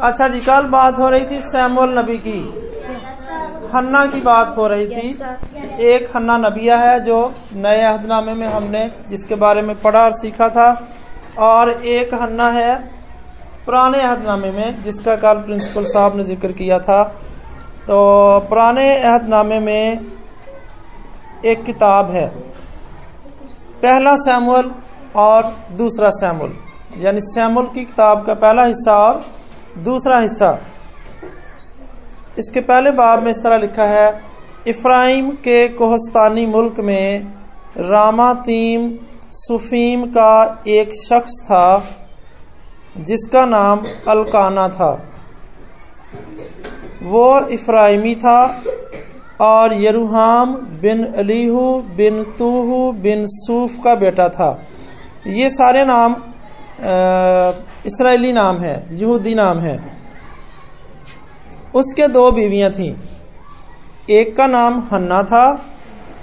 अच्छा जी कल बात हो रही थी सैमुअल नबी की। हन्ना की बात हो रही थी। एक हन्ना नबिया है जो नए अहदनामे में हमने जिसके बारे में पढ़ा और सीखा था। और एक हन्ना है पुराने अहदनामे में जिसका कल प्रिंसिपल साहब ने ज़िक्र किया था। तो पुराने अहदनामे में एक किताब है। पहला सैमुअल और दूसरा सैमुअल। यानी सैमुअल की किताब का पहला हिस्सा और दूसरा हिस्सा। इसके पहले बाब में इस तरह लिखा है इफ्राइम के कोहस्तानी मुल्क में रामातीम सुफीम का एक शख्स था, जिसका नाम अलकाना था। वो इफ्राइमी था और यरूहाम बिन अलीहू, बिन तूहू, बिन सूफ का बेटा था। ये सारे नाम इसराइली नाम है, यहूदी नाम है। उसके दो बीवियाँ थीं। एक का नाम हन्ना था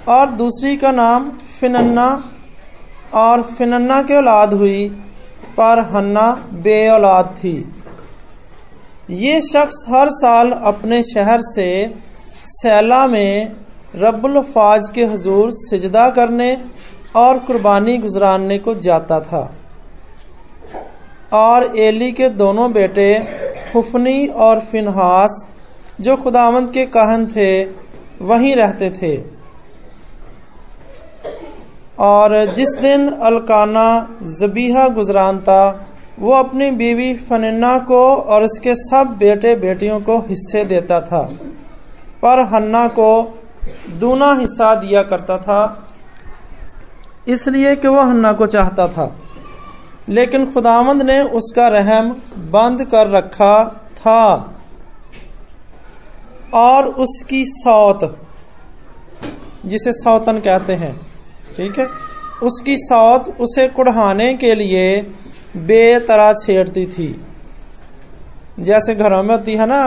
और दूसरी का नाम फिनन्ना। और फिनन्ना की औलाद हुई, पर हन्ना बे औलाद थी। ये शख्स हर साल अपने शहर से सैला में रब्बुल फाज के हजूर सिजदा करने और कुर्बानी गुजरानने को जाता था। और एली के दोनों बेटे हुफनी और फिनहास, जो खुदावंत के कहन थे, वहीं रहते थे। और जिस दिन अलकाना जबीहा गुजरानता, वो अपनी बीवी फनन्ना को और उसके सब बेटे बेटियों को हिस्से देता था। पर हन्ना को दूना हिस्सा दिया करता था, इसलिए कि वह हन्ना को चाहता था। लेकिन खुदावंद ने उसका रहम बंद कर रखा था और उसकी सौत, जिसे सौतन कहते हैं, ठीक है? उसकी सौत उसे कुढ़ाने के लिए बेतरा छेड़ती थी। जैसे घरों में होती है ना,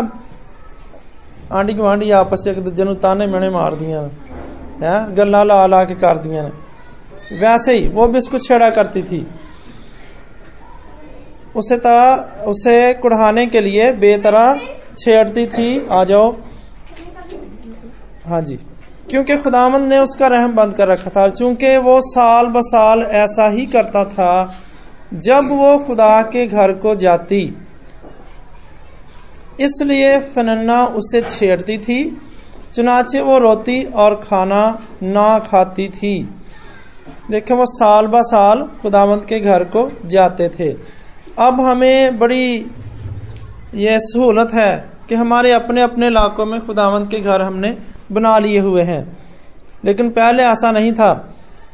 आंडी गुआढ़ी आपस एक दूजे ताने मेने मार दिया है? गला ला ला के कर दिया वैसे ही वो भी उसको छेड़ा करती थी। उसे तरह, उसे कुढ़ाने के लिए बेतरा छेड़ती थी। आ जाओ। हाँ जी। क्योंकि खुदामंद ने उसका रहम बंद कर रखा था चूँकि वो साल ब साल ऐसा ही करता था, जब वो खुदा के घर को जाती, इसलिए फनन्ना उसे छेड़ती थी, चुनाचे वो रोती और खाना ना खाती थी। देखे, वो साल ब साल खुदावंत के घर को जाते थे। अब हमें बड़ी ये सहूलत है कि हमारे अपने अपने इलाकों में खुदावंत के घर हमने बना लिए हुए हैं। लेकिन पहले ऐसा नहीं था।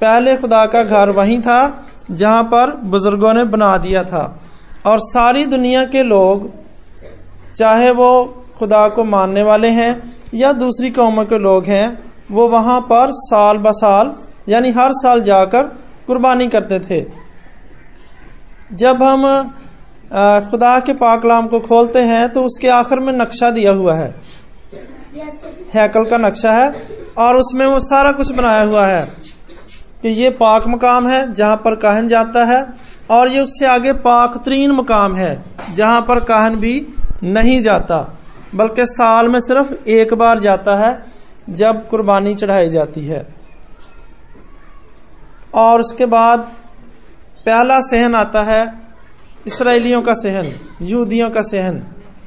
पहले खुदा का घर वहीं था जहाँ पर बुज़ुर्गों ने बना दिया था। और सारी दुनिया के लोग, चाहे वो खुदा को मानने वाले हैं या दूसरी कौमों के लोग हैं, वो वहाँ पर साल ब साल, यानी हर साल जाकर कुर्बानी करते थे। जब हम खुदा के पाकलाम को खोलते हैं तो उसके आखिर में नक्शा दिया हुआ है। हैकल का नक्शा है, और उसमें वो सारा कुछ बनाया हुआ है। कि ये पाक मकाम है, जहाँ पर काहन जाता है, और ये उससे आगे पाक तरीन मकाम है, जहाँ पर काहन भी नहीं जाता, बल्कि साल में सिर्फ़ एक बार जाता है, जब कुर्बानी चढ़ाई जाती है। और उसके बाद पहला सहन आता है इसराइलियों का सहन यूदियों का सहन,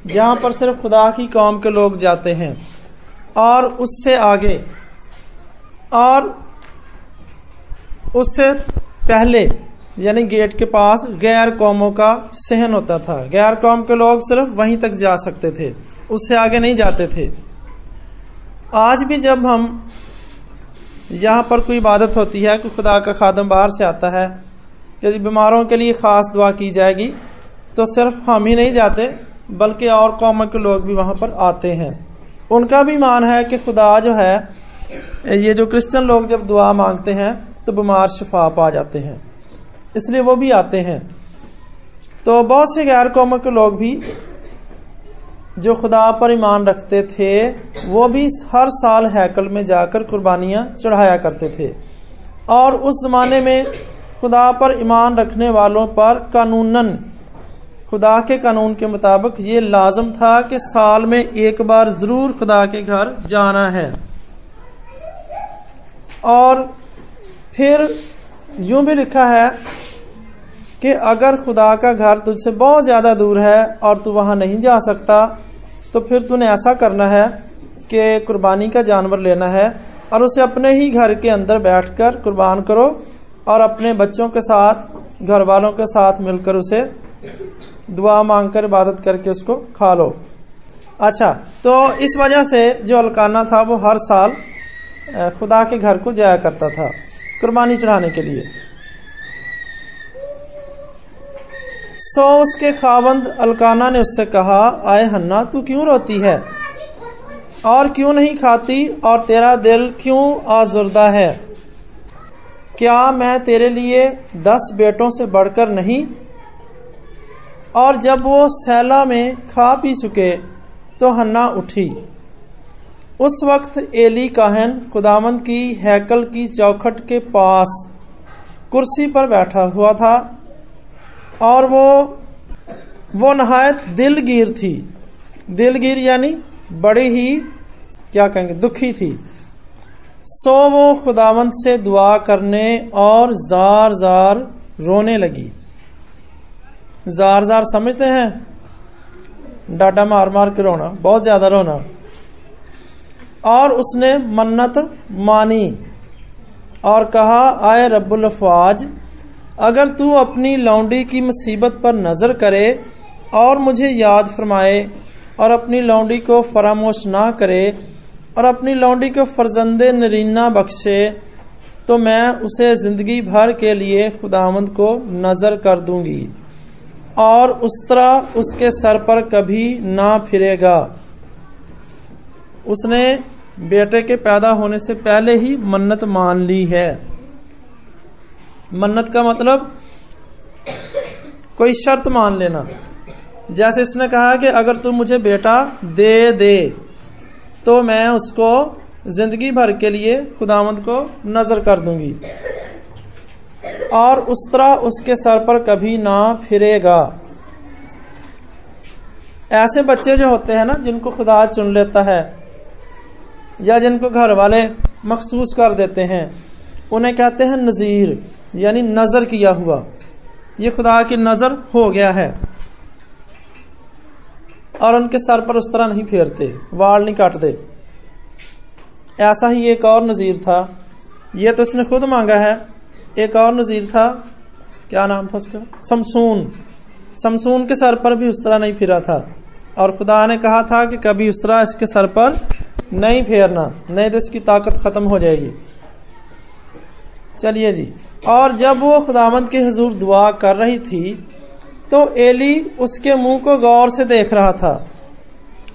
जहाँ पर सिर्फ़ खुदा की कौम के लोग जाते हैं। और उससे आगे, और उससे पहले, यानी गेट के पास गैर कौमों का सहन होता था। गैर कौम के लोग सिर्फ़ वहीं तक जा सकते थे, उससे आगे नहीं जाते थे। आज भी जब हम यहाँ पर कोई इबादत होती है कोई खुदा का खादम बाहर से आता है यदि बीमारों के लिए खास दुआ की जाएगी तो सिर्फ़ हम ही नहीं जाते, बल्कि और कौम के लोग भी वहाँ पर आते हैं। उनका भी मान है कि खुदा जो है, ये जो क्रिश्चियन लोग जब दुआ मांगते हैं तो बीमार शफा पा जाते हैं। इसलिए वो भी आते हैं। तो बहुत से गैर कौम के लोग भी, जो खुदा पर ईमान रखते थे, वो भी हर साल हैकल में जाकर कुर्बानियाँ चढ़ाया करते थे। और उस जमाने में खुदा पर ईमान रखने वालों पर कानूनन। खुदा के कानून के मुताबिक ये लाजम था कि साल में एक बार ज़रूर खुदा के घर जाना है। और फिर यूँ भी लिखा है कि अगर खुदा का घर तुझसे बहुत ज़्यादा दूर है और तू वहाँ नहीं जा सकता तो फिर तूने ऐसा करना है कि कुर्बानी का जानवर लेना है और उसे अपने ही घर के अंदर बैठकर कुर्बान करो। और अपने बच्चों के साथ घर वालों के साथ मिलकर उसे दुआ मांगकर, इबादत करके उसको खा लो। अच्छा तो इस वजह से जो अलकाना था, वो हर साल खुदा के घर को जाया करता था, कुर्बानी चढ़ाने के लिए। सो उसके खावंद अलकाना ने उससे कहा, आए हन्ना, तू क्यों रोती है? और क्यों नहीं खाती? और तेरा दिल क्यों आजुर्दा है? क्या मैं तेरे लिए दस बेटों से बढ़कर नहीं? और जब वो सैला में खा पी चुके तो हन्ना उठी। उस वक्त एली काहन खुदामंद की हैकल की चौखट के पास कुर्सी पर बैठा हुआ था, और वो वो नहायत दिलगीर थी। दिलगीर यानी बड़ी ही, क्या कहेंगे, दुखी थी। सो वो खुदावंत से दुआ करने और जार जार रोने लगी। जार जार समझते हैं? डाटा मार मार के रोना, बहुत ज़्यादा रोना। और उसने मन्नत मानी और कहा, आए रब्बुल अफवाज, अगर तू अपनी लौंडी की मुसीबत पर नज़र करे और मुझे याद फरमाए और अपनी लौंडी को फरामोश ना करे और अपनी लौंडी को फर्जंदे नरीना बख्शे तो मैं उसे ज़िंदगी भर के लिए खुदावंद को नज़र कर दूँगी। और उस तरह उसके सर पर कभी ना फिरेगा। उसने बेटे के पैदा होने से पहले ही मन्नत मान ली है। मन्नत का मतलब कोई शर्त मान लेना। जैसे इसने कहा कि अगर तू मुझे बेटा दे दे तो मैं उसको ज़िंदगी भर के लिए खुदामंद को नज़र कर दूँगी। और उस तरह उसके सर पर कभी ना फिरेगा। ऐसे बच्चे जो होते हैं ना, जिनको खुदा चुन लेता है, या जिनको घर वाले मखसूस कर देते हैं, उन्हें कहते हैं नजीर, यानी नज़र किया हुआ। ये खुदा की नज़र हो गया है। और उनके सर पर उस तरह नहीं फेरते, वाल नहीं काटते। ऐसा ही एक और नजीर था। ये तो इसने खुद मांगा है। एक और नजीर था। क्या नाम था उसका? समसून। समसून के सर पर भी उस तरह नहीं फिरा था। और खुदा ने कहा था कि कभी उस तरह इसके सर पर नहीं फेरना, नहीं तो इसकी ताकत खत्म हो जाएगी। चलिए जी। और जब वो खुदामंद के हजूर दुआ कर रही थी तो एली उसके मुँह को गौर से देख रहा था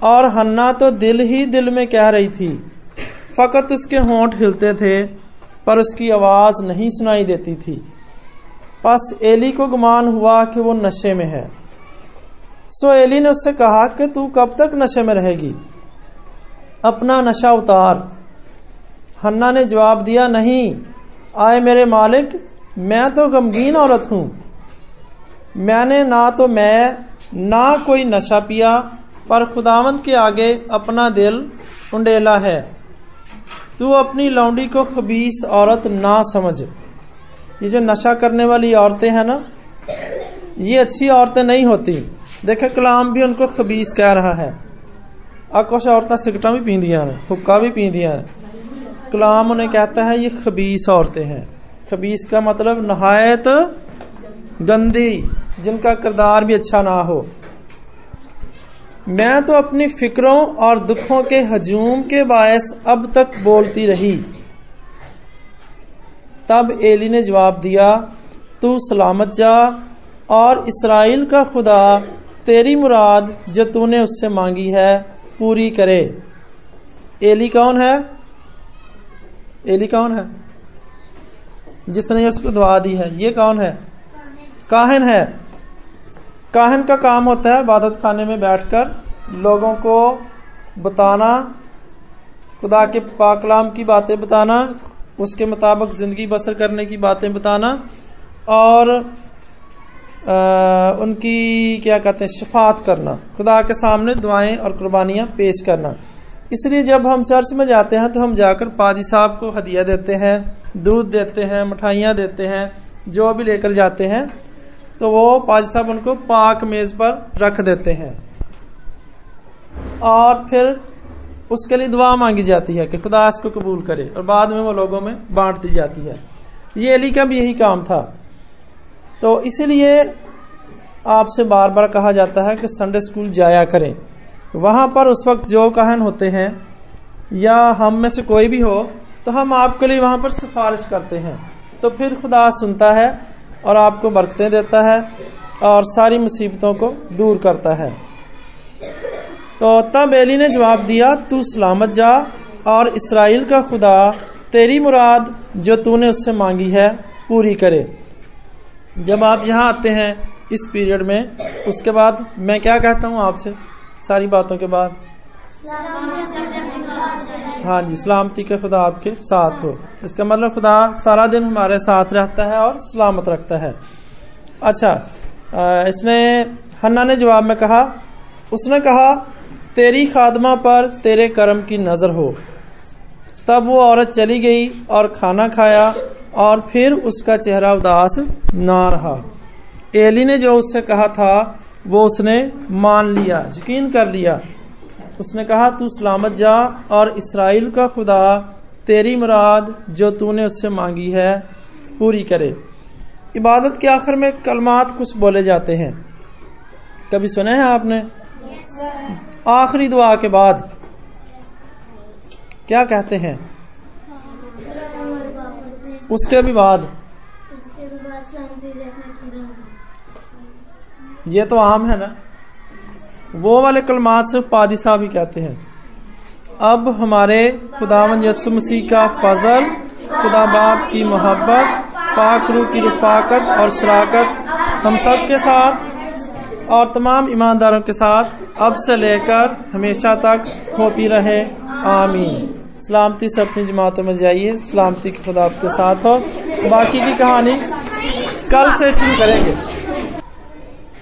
और हन्ना तो दिल ही दिल में कह रही थी, फकत उसके होंठ हिलते थे, पर उसकी आवाज़ नहीं सुनाई देती थी। बस एली को गुमान हुआ कि वो नशे में है। सो एली ने उससे कहा कि तू कब तक नशे में रहेगी? अपना नशा उतार। हन्ना ने जवाब दिया, नहीं, आए मेरे मालिक, मैं तो गमगीन औरत हूँ। मैंने ना तो मैं, ना कोई नशा पिया, पर खुदावंत के आगे अपना दिल उंडेला है। तू अपनी लौंडी को खबीस औरत ना समझ। ये जो नशा करने वाली औरतें हैं ना, ये अच्छी औरतें नहीं होती। देखे, कलाम भी उनको खबीस कह रहा है। अब कुछ औरतें सिगटा भी पी दिया हुक्का भी पी दिया कलाम उन्हें कहता है, ये खबीस औरतें हैं। खबीस का मतलब नहायत गंदी। जिनका किरदार भी अच्छा ना हो। मैं तो अपनी फिक्रों और दुखों के हजूम के बायस अब तक बोलती रही। तब एली ने जवाब दिया, तू सलामत जा और इसराइल का खुदा, तेरी मुराद जो तूने उससे मांगी है, पूरी करे। एली कौन है? एली कौन है? जिसने उसको दुआ दी है, ये कौन है? काहन है। काहन का काम होता है इबादत खाने में बैठकर लोगों को बताना खुदा के पाकलाम की बातें बताना उसके मुताबिक ज़िंदगी बसर करने की बातें बताना और आ, उनकी क्या कहते हैं शफात करना खुदा के सामने दुआएँ और कुर्बानियाँ पेश करना। इसलिए जब हम चर्च में जाते हैं तो हम जाकर पादी साहब को हदिया देते हैं दूध देते हैं मिठाइयाँ देते हैं जो भी लेकर जाते हैं तो वो पादी साहब उनको पाक मेज पर रख देते हैं। और फिर उसके लिए दुआ मांगी जाती है कि खुदा इसको कबूल करे और बाद में वो लोगों में बांट दी जाती है। ये अली का भी यही काम था। तो इसीलिए आपसे बार बार कहा जाता है कि संडे स्कूल जाया करें। वहाँ पर उस वक्त जो कहन होते हैं, या हम में से कोई भी हो तो हम आपके लिए वहाँ पर सिफारिश करते हैं। तो फिर खुदा सुनता है और आपको बरकतें देता है और सारी मुसीबतों को दूर करता है। तो तब एली ने जवाब दिया, तू सलामत जा और इसराइल का खुदा, तेरी मुराद जो तूने उससे मांगी है, पूरी करे। जब आप यहाँ आते हैं इस पीरियड में, उसके बाद मैं क्या कहता हूँ आपसे? सारी बातों के बाद हाँ जी, सलामती के खुदा आपके साथ हो। इसका मतलब खुदा सारा दिन हमारे साथ रहता है और सलामत रखता है। अच्छा इसने हन्ना ने जवाब में कहा, उसने कहा, तेरी खादमा पर तेरे कर्म की नज़र हो। तब वो औरत चली गई और खाना खाया और फिर उसका चेहरा उदास ना रहा। एली ने जो उससे कहा था, वो उसने मान लिया, यकीन कर लिया। उसने कहा, तू सलामत जा और इसराइल का खुदा, तेरी मुराद जो तूने उससे मांगी है, पूरी करे। इबादत के आखिर में कलमात कुछ बोले जाते हैं। कभी सुने हैं आपने? आखिरी दुआ के बाद क्या कहते हैं? उसके भी बाद। ये तो आम है ना? वो वाले कलमात से पादी साहब ही कहते हैं। अब हमारे खुदावन यसु मसीह का फजल, खुदा बाप की मोहब्बत पाकरू की रफाकत और शराकत हम सब के साथ और तमाम ईमानदारों के साथ अब से लेकर हमेशा तक होती रहे। आमीन। सलामती से अपनी जमातों में जाइए। सलामती के खुदा आपके साथ हो। बाकी की कहानी कल से शुरू करेंगे।